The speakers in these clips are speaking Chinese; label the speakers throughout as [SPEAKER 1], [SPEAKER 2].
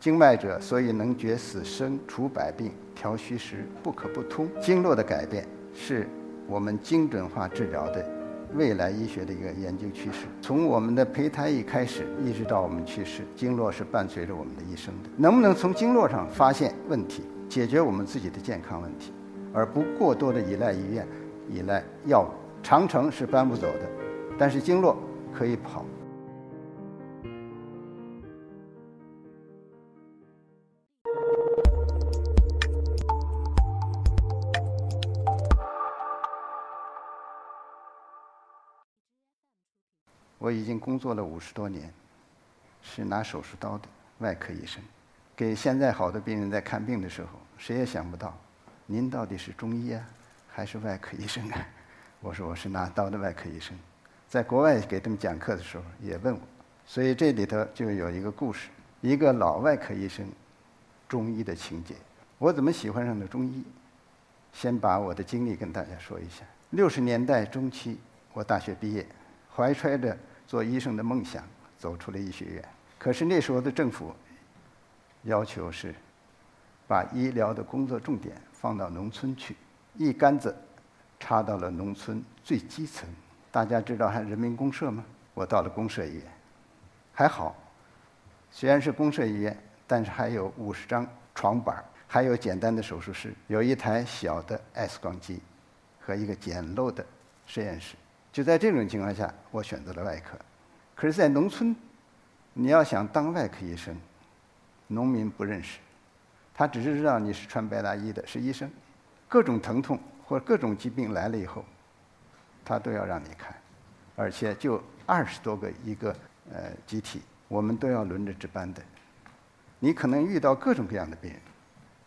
[SPEAKER 1] 经脉者，所以能决死生、除百病、调虚实，不可不通。经络的改变是我们精准化治疗的未来医学的一个研究趋势。从我们的胚胎一开始，一直到我们去世，经络是伴随着我们的一生的。能不能从经络上发现问题，解决我们自己的健康问题，而不过多的依赖医院、依赖药物？长城是搬不走的，但是经络可以跑。我已经工作了五十多年，是拿手术刀的外科医生。给现在好多病人在看病的时候，谁也想不到，您到底是中医啊，还是外科医生啊？我说我是拿刀的外科医生。在国外给他们讲课的时候也问我，所以这里头就有一个故事：一个老外科医生，中医的情节。我怎么喜欢上的中医？先把我的经历跟大家说一下。六十年代中期，我大学毕业，怀揣着。做医生的梦想走出了医学院，可是那时候的政府要求是把医疗的工作重点放到农村去，一竿子插到了农村最基层。大家知道还人民公社吗？我到了公社医院，还好，虽然是公社医院，但是还有五十张床板，还有简单的手术室，有一台小的 X 光机和一个简陋的实验室。就在这种情况下，我选择了外科。可是，在农村，你要想当外科医生，农民不认识，他只是知道你是穿白大衣的，是医生。各种疼痛或各种疾病来了以后，他都要让你看，而且就二十多个一个呃集体，我们都要轮着值班的。你可能遇到各种各样的病人，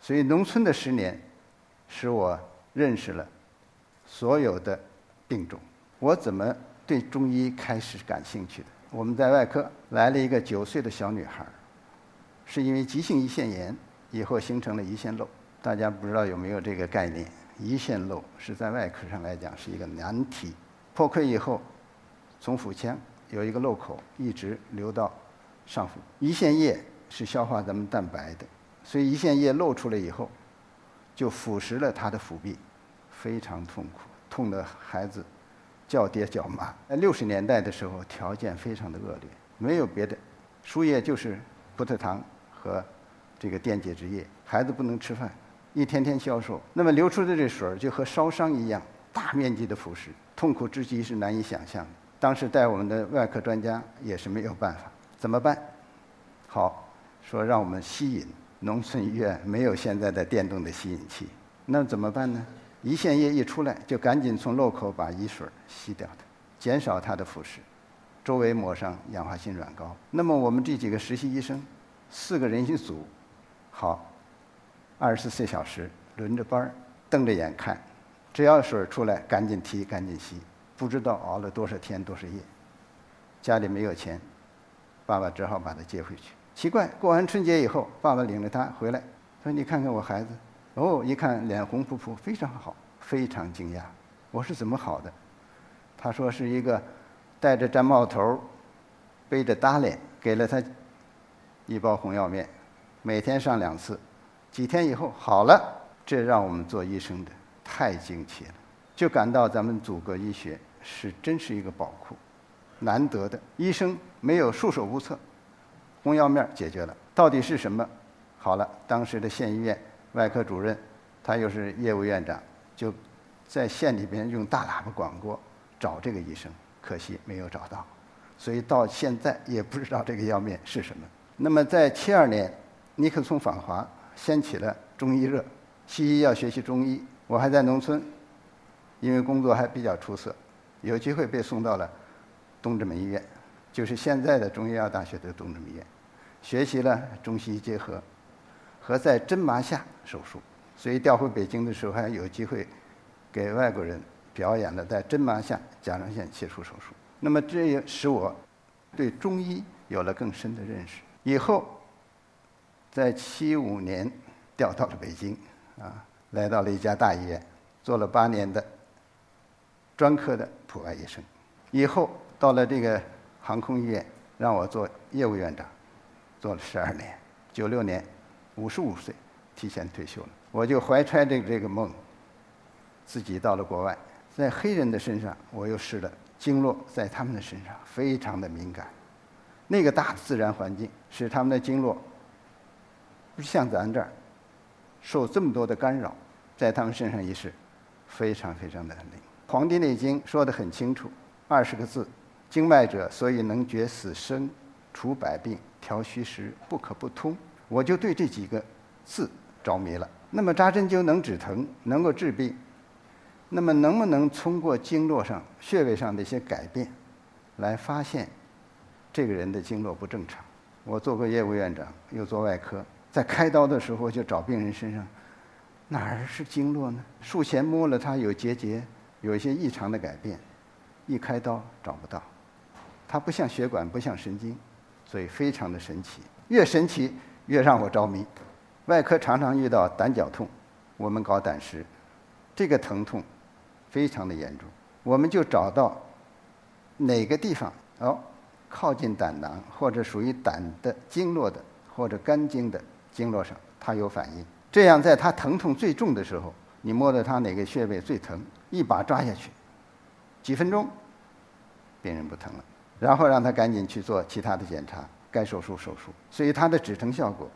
[SPEAKER 1] 所以农村的十年，使我认识了所有的病种。我怎么对中医开始感兴趣的？我们在外科来了一个九岁的小女孩，是因为急性胰腺炎以后形成了胰腺瘘。大家不知道有没有这个概念？胰腺瘘是在外科上来讲是一个难题。破溃以后，从腹腔有一个漏口，一直流到上腹。胰腺液是消化咱们蛋白的，所以胰腺液漏出来以后，就腐蚀了她的腹壁，非常痛苦，痛的孩子。叫爹叫妈。六十年代的时候，条件非常的恶劣，没有别的，输液就是葡萄糖和这个电解质液，孩子不能吃饭，一天天消瘦。那么流出的这水就和烧伤一样，大面积的腐蚀，痛苦之极是难以想象的。当时带我们的外科专家也是没有办法，怎么办？好，说让我们吸引。农村医院没有现在的电动的吸引器，那怎么办呢？胰腺液一出来，就赶紧从漏口把胰水吸掉它，减少它的腐蚀，周围抹上氧化锌软膏。那么我们这几个实习医生，四个人一组，好，二十四小时轮着班儿，瞪着眼看，只要水出来，赶紧提，赶紧吸。不知道熬了多少天多少夜，家里没有钱，爸爸只好把他接回去。奇怪，过完春节以后，爸爸领着他回来，说：“你看看我孩子。”哦，一看脸红扑扑，非常好，非常惊讶。我是怎么好的？他说是一个戴着毡帽头、背着搭脸，给了他一包红药面，每天上两次，几天以后好了。这让我们做医生的太惊奇了，就感到咱们祖国医学是真是一个宝库，难得的。医生没有束手无策，红药面解决了，到底是什么？好了，当时的县医院。外科主任，他又是业务院长，就在县里边用大喇叭广播找这个医生，可惜没有找到，所以到现在也不知道这个药面是什么。那么在七二年，尼克松访华，掀起了中医热，西医要学习中医。我还在农村，因为工作还比较出色，有机会被送到了东直门医院，就是现在的中医药大学的东直门医院，学习了中西医结合。和在针麻下手术，所以调回北京的时候还有机会给外国人表演了在针麻下甲状腺切除手术。那么这也使我对中医有了更深的认识。以后在七五年调到了北京，啊，来到了一家大医院，做了八年的专科的普外医生。以后到了这个航空医院，让我做业务院长，做了十二年。九六年，五十五岁，提前退休了。我就怀揣着这个梦，自己到了国外，在黑人的身上，我又试了经络，在他们的身上非常的敏感。那个大自然环境使他们的经络不像咱这儿受这么多的干扰，在他们身上也是非常非常的灵。《黄帝内经》说的很清楚，二十个字：经脉者，所以能决死生、除百病、调虚实，不可不通。我就对这几个字着迷了。那么扎针灸能止疼，能够治病，那么能不能通过经络上、穴位上的一些改变，来发现？这个人的经络不正常。我做过业务院长，又做外科，在开刀的时候就找病人身上哪儿是经络呢？术前摸了他有结节，有一些异常的改变，一开刀找不到。它不像血管，不像神经，所以非常的神奇。越神奇越让我着迷。外科常常遇到胆绞痛，我们搞胆石，这个疼痛非常的严重，我们就找到哪个地方哦。靠近胆囊或者属于胆的经络的或者肝经的经络上，它有反应。这样，在它疼痛最重的时候，你摸到它哪个穴位最疼，一把抓下去，几分钟，病人不疼了。然后让他赶紧去做其他的检查，该手术手术。所以它的止疼效果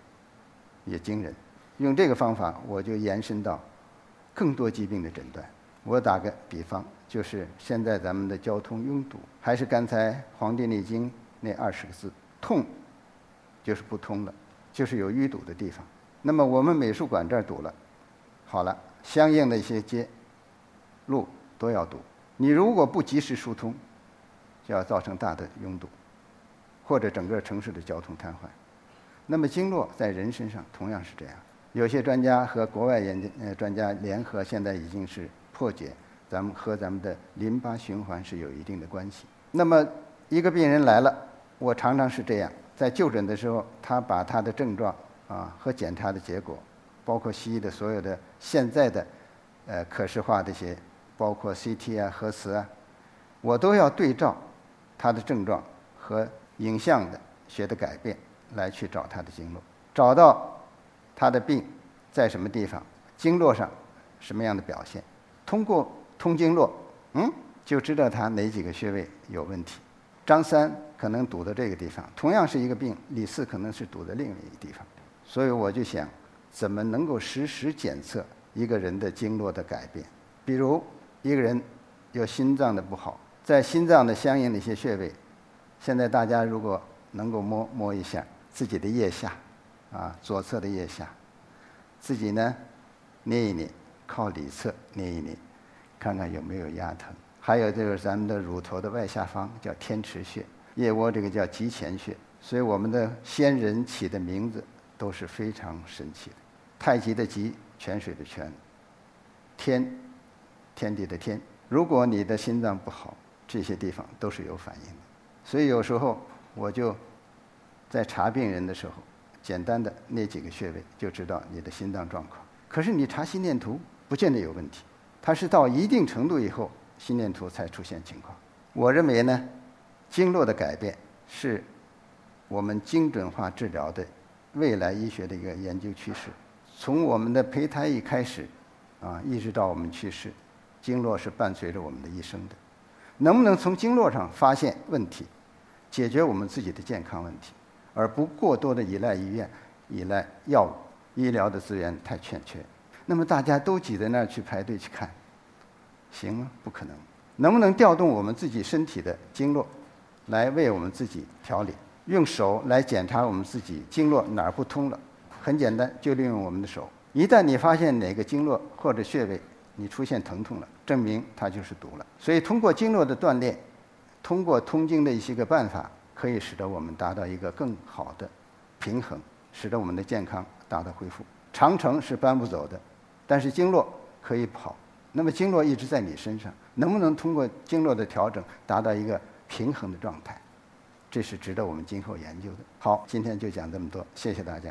[SPEAKER 1] 也惊人。用这个方法，我就延伸到更多疾病的诊断。我打个比方。就是现在咱们的交通拥堵，还是刚才《黄帝内经》那二十个字，痛就是不通了，就是有淤堵的地方。那么我们美术馆这儿堵了，好了，相应的一些街路都要堵。你如果不及时疏通，就要造成大的拥堵，或者整个城市的交通瘫痪。那么经络在人身上同样是这样。有些专家和国外研究呃专家联合，现在已经是破解。咱们和咱们的淋巴循环是有一定的关系。那么一个病人来了，我常常是这样，在就诊的时候，他把他的症状啊和检查的结果，包括西医的所有的现在的呃可视化这些，包括 CT 啊、核磁啊，我都要对照他的症状和影像的学的改变来去找他的经络，找到他的病在什么地方，经络上什么样的表现，通过。通经络，嗯，就知道他哪几个穴位有问题。张三可能堵在这个地方，同样是一个病，李四可能是堵在另一个地方。所以我就想，怎么能够实时检测一个人的经络的改变？比如一个人有心脏的不好，在心脏的相应的一些穴位，现在大家如果能够摸摸一下自己的腋下，啊，左侧的腋下，自己呢捏一捏，靠里侧捏一捏。看看有没有压疼，还有就是咱们的乳头的外下方叫天池穴，腋窝这个叫极前穴，所以我们的先人起的名字都是非常神奇的。太极的极，泉水的泉，天，天地的天。如果你的心脏不好，这些地方都是有反应的。所以有时候我就在查病人的时候，简单的那几个穴位就知道你的心脏状况。可是你查心电图，不见得有问题。它是到一定程度以后，心电图才出现情况。我认为呢，经络的改变是我们精准化治疗的未来医学的一个研究趋势。从我们的胚胎一开始，啊，一直到我们去世，经络是伴随着我们的一生的。能不能从经络上发现问题，解决我们自己的健康问题，而不过多的依赖医院、依赖药物，医疗的资源太欠缺。那么大家都挤在那儿去排队去看，行吗？不可能。能不能调动我们自己身体的经络，来为我们自己调理？用手来检查我们自己经络哪儿不通了？很简单，就利用我们的手。一旦你发现哪个经络或者穴位你出现疼痛了，证明它就是堵了。所以通过经络的锻炼，通过通经的一些个办法，可以使得我们达到一个更好的平衡，使得我们的健康达到恢复。长城是搬不走的。但是经络可以跑，那么经络一直在你身上，能不能通过经络的调整达到一个平衡的状态？这是值得我们今后研究的。好，今天就讲这么多，谢谢大家。